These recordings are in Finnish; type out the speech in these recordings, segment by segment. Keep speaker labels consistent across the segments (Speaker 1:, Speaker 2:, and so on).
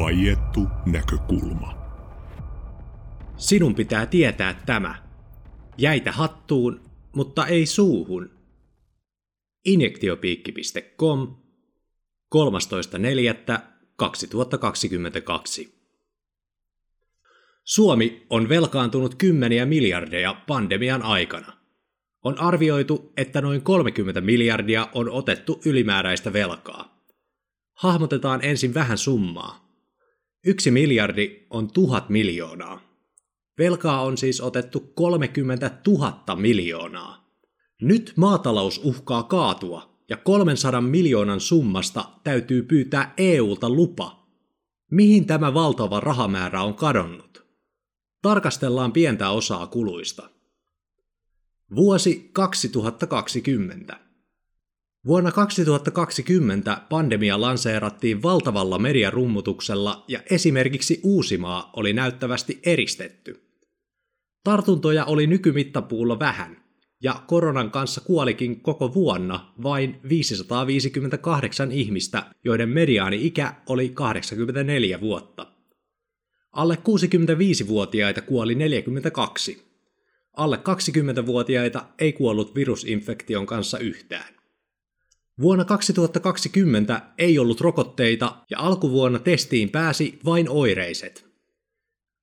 Speaker 1: Vaiettu näkökulma.
Speaker 2: Sinun pitää tietää tämä. Jäitä hattuun, mutta ei suuhun. Injektiopiikki.com 13.4.2022 Suomi on velkaantunut kymmeniä miljardeja pandemian aikana. On arvioitu, että noin 30 miljardia on otettu ylimääräistä velkaa. Hahmotetaan ensin vähän summaa. Yksi miljardi on tuhat miljoonaa. Velkaa on siis otettu 30 000 miljoonaa. Nyt maatalous uhkaa kaatua ja 300 miljoonan summasta täytyy pyytää EUlta lupa. Mihin tämä valtava rahamäärä on kadonnut? Tarkastellaan pientä osaa kuluista. Vuosi 2020. Vuonna 2020 pandemia lanseerattiin valtavalla mediarummutuksella ja esimerkiksi Uusimaa oli näyttävästi eristetty. Tartuntoja oli nykymittapuulla vähän, ja koronan kanssa kuolikin koko vuonna vain 558 ihmistä, joiden mediaani-ikä oli 84 vuotta. Alle 65-vuotiaita kuoli 42. Alle 20-vuotiaita ei kuollut virusinfektion kanssa yhtään. Vuonna 2020 ei ollut rokotteita ja alkuvuonna testiin pääsi vain oireiset.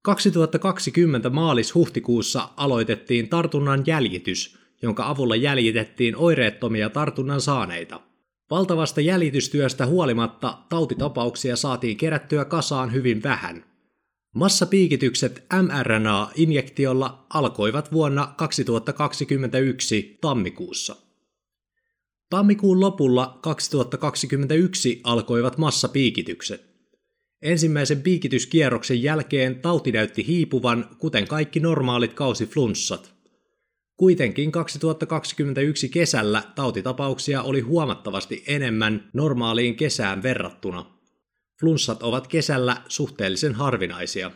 Speaker 2: 2020 maalis-huhtikuussa aloitettiin tartunnan jäljitys, jonka avulla jäljitettiin oireettomia tartunnan saaneita. Valtavasta jäljitystyöstä huolimatta tautitapauksia saatiin kerättyä kasaan hyvin vähän. Massapiikitykset mRNA-injektiolla alkoivat vuonna 2021 tammikuussa. Tammikuun lopulla 2021 alkoivat massapiikitykset. Ensimmäisen piikityskierroksen jälkeen tauti näytti hiipuvan, kuten kaikki normaalit kausiflunssat. Kuitenkin 2021 kesällä tautitapauksia oli huomattavasti enemmän normaaliin kesään verrattuna. Flunssat ovat kesällä suhteellisen harvinaisia.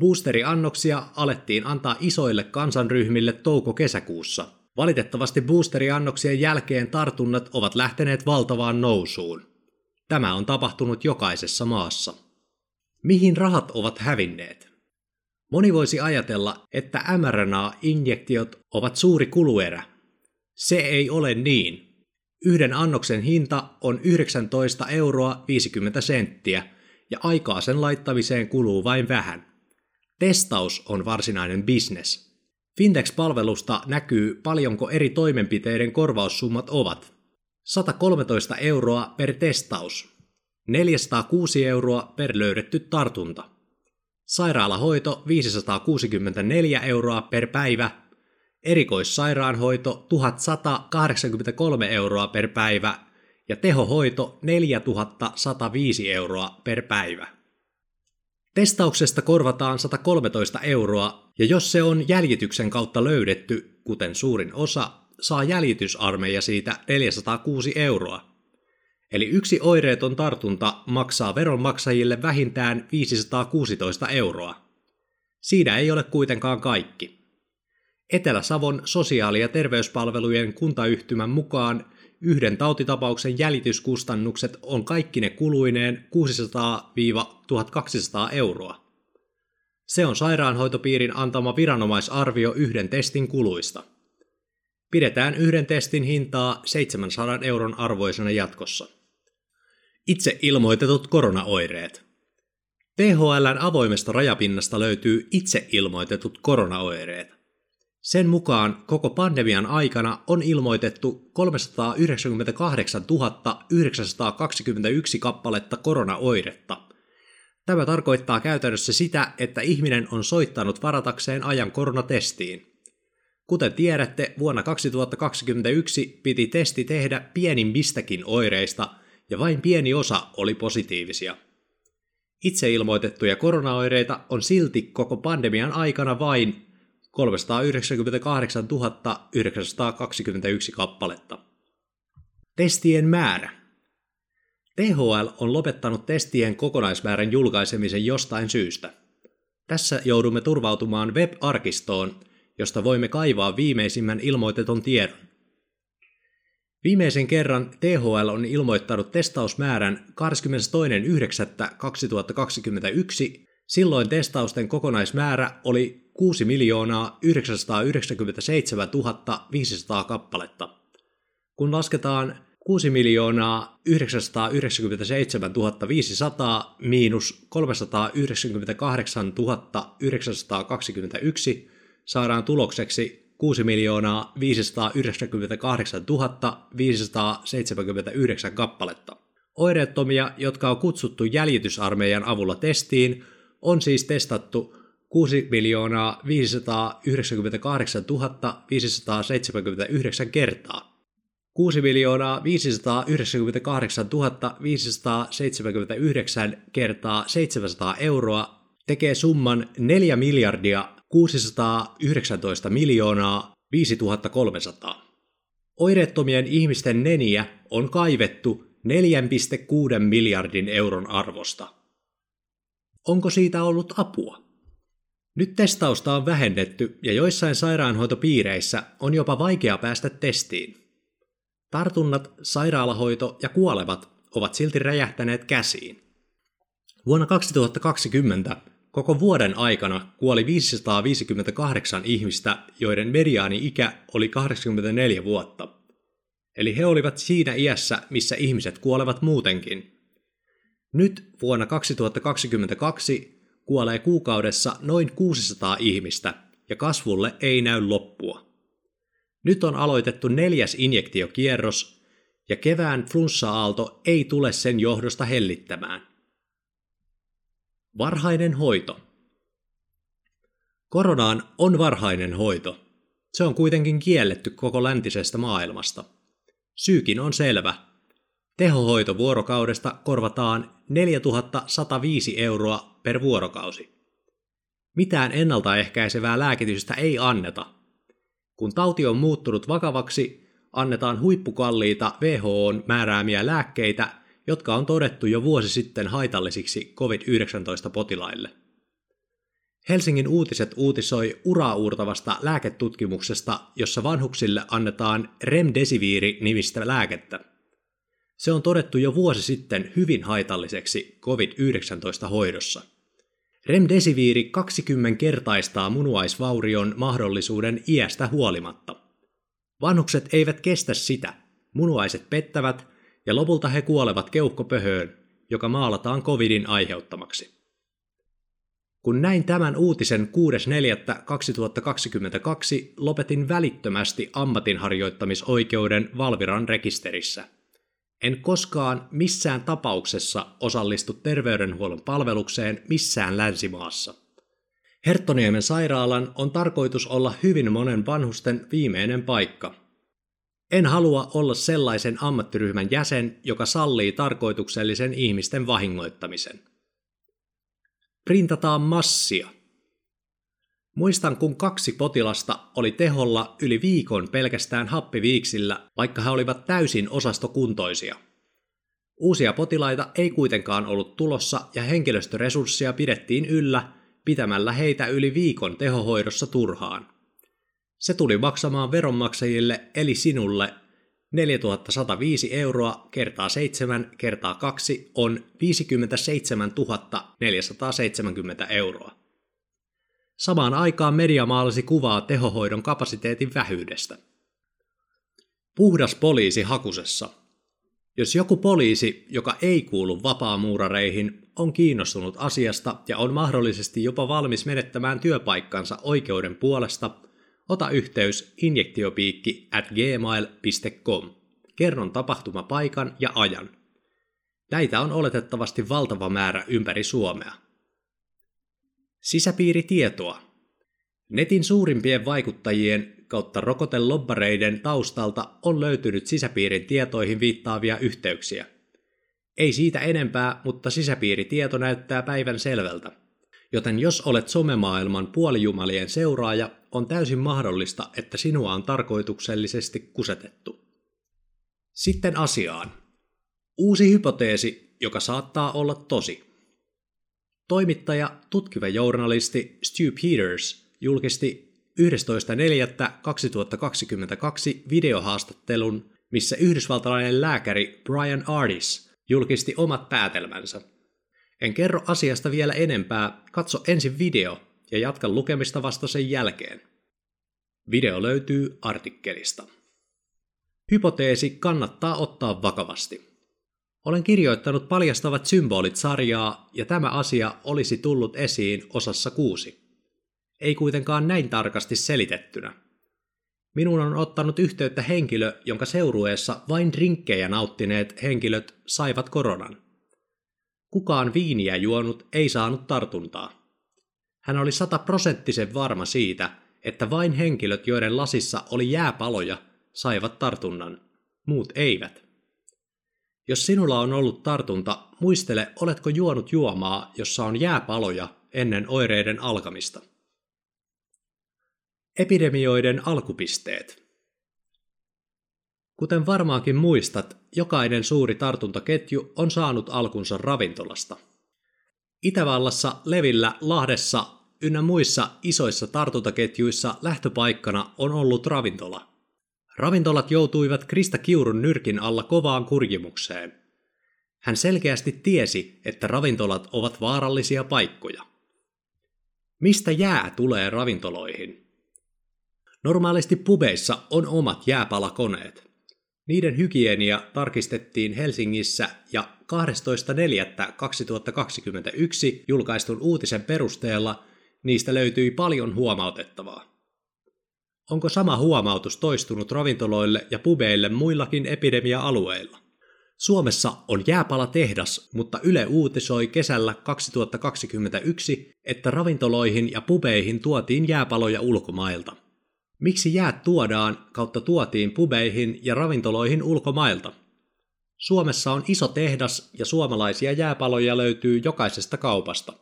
Speaker 2: Boosteriannoksia alettiin antaa isoille kansanryhmille touko-kesäkuussa. Valitettavasti boosteriannoksien jälkeen tartunnat ovat lähteneet valtavaan nousuun. Tämä on tapahtunut jokaisessa maassa. Mihin rahat ovat hävinneet? Moni voisi ajatella, että mRNA-injektiot ovat suuri kuluerä. Se ei ole niin. Yhden annoksen hinta on 19 euroa 50 senttiä ja aikaa sen laittamiseen kuluu vain vähän. Testaus on varsinainen bisnes. Fintex-palvelusta näkyy paljonko eri toimenpiteiden korvaussummat ovat. 113 euroa per testaus, 406 euroa per löydetty tartunta. Sairaalahoito 564 euroa per päivä, erikoissairaanhoito 1183 euroa per päivä ja tehohoito 4105 euroa per päivä. Testauksesta korvataan 113 euroa, ja jos se on jäljityksen kautta löydetty, kuten suurin osa, saa jäljitysarmeija siitä 406 euroa. Eli yksi oireeton tartunta maksaa veronmaksajille vähintään 516 euroa. Siinä ei ole kuitenkaan kaikki. Etelä-Savon sosiaali- ja terveyspalvelujen kuntayhtymän mukaan yhden tautitapauksen jäljityskustannukset on kaikki ne kuluineen 600-1200 euroa. Se on sairaanhoitopiirin antama viranomaisarvio yhden testin kuluista. Pidetään yhden testin hintaa 700 euron arvoisena jatkossa. Itse ilmoitetut koronaoireet. THLn avoimesta rajapinnasta löytyy itse ilmoitetut koronaoireet. Sen mukaan koko pandemian aikana on ilmoitettu 398 921 kappaletta koronaoiretta. Tämä tarkoittaa käytännössä sitä, että ihminen on soittanut varatakseen ajan koronatestiin. Kuten tiedätte, vuonna 2021 piti testi tehdä pienimmistäkin oireista, ja vain pieni osa oli positiivisia. Itse ilmoitettuja koronaoireita on silti koko pandemian aikana vain 398 921 kappaletta. Testien määrä. THL on lopettanut testien kokonaismäärän julkaisemisen jostain syystä. Tässä joudumme turvautumaan web-arkistoon, josta voimme kaivaa viimeisimmän ilmoitetun tiedon. Viimeisen kerran THL on ilmoittanut testausmäärän 22.9.2021. Silloin testausten kokonaismäärä oli 6 997 500 kappaletta. Kun lasketaan 6 997 500 miinus 398 921 saadaan tulokseksi 6 598 579 kappaletta. Oireettomia, jotka on kutsuttu jäljitysarmeijan avulla testiin, on siis testattu 6 598 579 kertaa. 6 598 579 kertaa 700 euroa tekee summan 4 miljardia 619 miljoonaa 5300. Oireettomien ihmisten neniä on kaivettu 4,6 miljardin euron arvosta. Onko siitä ollut apua? Nyt testausta on vähennetty ja joissain sairaanhoitopiireissä on jopa vaikea päästä testiin. Tartunnat, sairaalahoito ja kuolevat ovat silti räjähtäneet käsiin. Vuonna 2020 koko vuoden aikana kuoli 558 ihmistä, joiden mediaani-ikä oli 84 vuotta. Eli he olivat siinä iässä, missä ihmiset kuolevat muutenkin. Nyt vuonna 2022 kuolee kuukaudessa noin 600 ihmistä, ja kasvulle ei näy loppua. Nyt on aloitettu neljäs injektiokierros, ja kevään flunssa-aalto ei tule sen johdosta hellittämään. Varhainen hoito. Koronaan on varhainen hoito. Se on kuitenkin kielletty koko läntisestä maailmasta. Syykin on selvä. Tehohoito vuorokaudesta korvataan 4105 euroa per vuorokausi. Mitään ennaltaehkäisevää lääkitystä ei anneta. Kun tauti on muuttunut vakavaksi, annetaan huippukalliita WHOn määräämiä lääkkeitä, jotka on todettu jo vuosi sitten haitallisiksi COVID-19-potilaille. Helsingin uutiset uutisoi uraauurtavasta lääketutkimuksesta, jossa vanhuksille annetaan remdesiviiri-nimistä lääkettä. Se on todettu jo vuosi sitten hyvin haitalliseksi COVID-19-hoidossa. Remdesiviiri 20 kertaistaa munuaisvaurion mahdollisuuden iästä huolimatta. Vanhukset eivät kestä sitä. Munuaiset pettävät ja lopulta he kuolevat keuhkopöhöön, joka maalataan covidin aiheuttamaksi. Kun näin tämän uutisen 6.4.2022, lopetin välittömästi ammatinharjoittamisoikeuden Valviran rekisterissä. En koskaan missään tapauksessa osallistu terveydenhuollon palvelukseen missään länsimaassa. Herttoniemen sairaalan on tarkoitus olla hyvin monen vanhusten viimeinen paikka – en halua olla sellaisen ammattiryhmän jäsen, joka sallii tarkoituksellisen ihmisten vahingoittamisen. Printataan massia. Muistan, kun kaksi potilasta oli teholla yli viikon pelkästään happiviiksillä, vaikka he olivat täysin osastokuntoisia. Uusia potilaita ei kuitenkaan ollut tulossa ja henkilöstöresursseja pidettiin yllä pitämällä heitä yli viikon tehohoidossa turhaan. Se tuli maksamaan veronmaksajille eli sinulle 4105 euroa kertaa 7 kertaa 2 on 57 470 euroa. Samaan aikaan media maalasi kuvaa tehohoidon kapasiteetin vähyydestä. Puhdas poliisi hakusessa. Jos joku poliisi, joka ei kuulu vapaamuurareihin, on kiinnostunut asiasta ja on mahdollisesti jopa valmis menettämään työpaikkansa oikeuden puolesta – Ota yhteys injektiopiikki at gmail.com. Kerron tapahtumapaikan ja ajan. Näitä on oletettavasti valtava määrä ympäri Suomea. Sisäpiiritietoa. Netin suurimpien vaikuttajien kautta rokotelobbareiden taustalta on löytynyt sisäpiirin tietoihin viittaavia yhteyksiä. Ei siitä enempää, mutta sisäpiiritieto näyttää päivän selvältä – Joten jos olet somemaailman puolijumalien seuraaja, on täysin mahdollista, että sinua on tarkoituksellisesti kusetettu. Sitten asiaan. Uusi hypoteesi, joka saattaa olla tosi. Toimittaja, tutkiva journalisti Stu Peters julkisti 11.4.2022 videohaastattelun, missä yhdysvaltalainen lääkäri Brian Ardis julkisti omat päätelmänsä. En kerro asiasta vielä enempää, katso ensin video ja jatka lukemista vasta sen jälkeen. Video löytyy artikkelista. Hypoteesi kannattaa ottaa vakavasti. Olen kirjoittanut paljastavat symbolit sarjaa ja tämä asia olisi tullut esiin osassa kuusi. Ei kuitenkaan näin tarkasti selitettynä. Minun on ottanut yhteyttä henkilö, jonka seurueessa vain drinkkejä nauttineet henkilöt saivat koronan. Kukaan viiniä juonut ei saanut tartuntaa. Hän oli sataprosenttisen varma siitä, että vain henkilöt, joiden lasissa oli jääpaloja, saivat tartunnan. Muut eivät. Jos sinulla on ollut tartunta, muistele, oletko juonut juomaa, jossa on jääpaloja ennen oireiden alkamista. Epidemioiden alkupisteet. Kuten varmaankin muistat, jokainen suuri tartuntaketju on saanut alkunsa ravintolasta. Itävallassa, Levillä, Lahdessa ynnä muissa isoissa tartuntaketjuissa lähtöpaikkana on ollut ravintola. Ravintolat joutuivat Krista Kiurun nyrkin alla kovaan kurjimukseen. Hän selkeästi tiesi, että ravintolat ovat vaarallisia paikkoja. Mistä jää tulee ravintoloihin? Normaalisti pubeissa on omat jääpalakoneet. Niiden hygienia tarkistettiin Helsingissä ja 12.4.2021 julkaistun uutisen perusteella niistä löytyi paljon huomautettavaa. Onko sama huomautus toistunut ravintoloille ja pubeille muillakin epidemia-alueilla? Suomessa on jääpalatehdas, mutta Yle uutisoi kesällä 2021, että ravintoloihin ja pubeihin tuotiin jääpaloja ulkomailta. Miksi jäät tuodaan kautta tuotiin pubeihin ja ravintoloihin ulkomailta? Suomessa on iso tehdas ja suomalaisia jääpaloja löytyy jokaisesta kaupasta.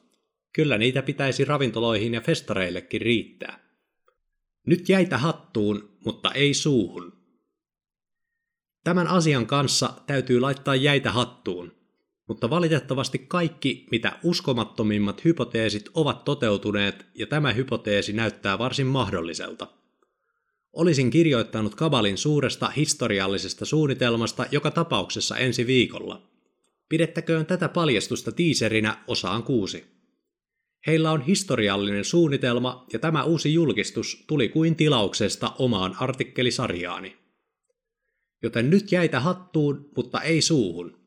Speaker 2: Kyllä niitä pitäisi ravintoloihin ja festareillekin riittää. Nyt jäitä hattuun, mutta ei suuhun. Tämän asian kanssa täytyy laittaa jäitä hattuun, mutta valitettavasti kaikki, mitä uskomattomimmat hypoteesit ovat toteutuneet, ja tämä hypoteesi näyttää varsin mahdolliselta. Olisin kirjoittanut Kabalin suuresta historiallisesta suunnitelmasta joka tapauksessa ensi viikolla. Pidettäköön tätä paljastusta tiiserinä osaan kuusi. Heillä on historiallinen suunnitelma ja tämä uusi julkistus tuli kuin tilauksesta omaan artikkelisarjaani. Joten nyt jäitä hattuun, mutta ei suuhun.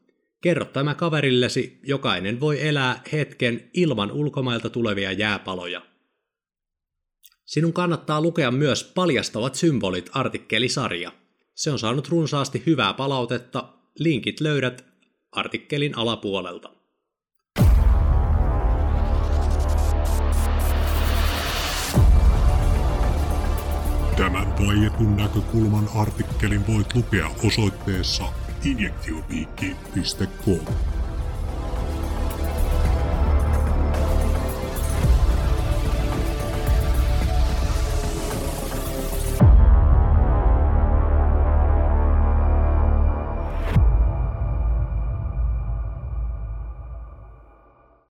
Speaker 2: Kerro tämä kaverillesi, jokainen voi elää hetken ilman ulkomailta tulevia jääpaloja. Sinun kannattaa lukea myös Paljastavat symbolit artikkelisarja. Se on saanut runsaasti hyvää palautetta. Linkit löydät artikkelin alapuolelta.
Speaker 1: Tämän vaietun näkökulman artikkelin voit lukea osoitteessa injektiopiikki.com.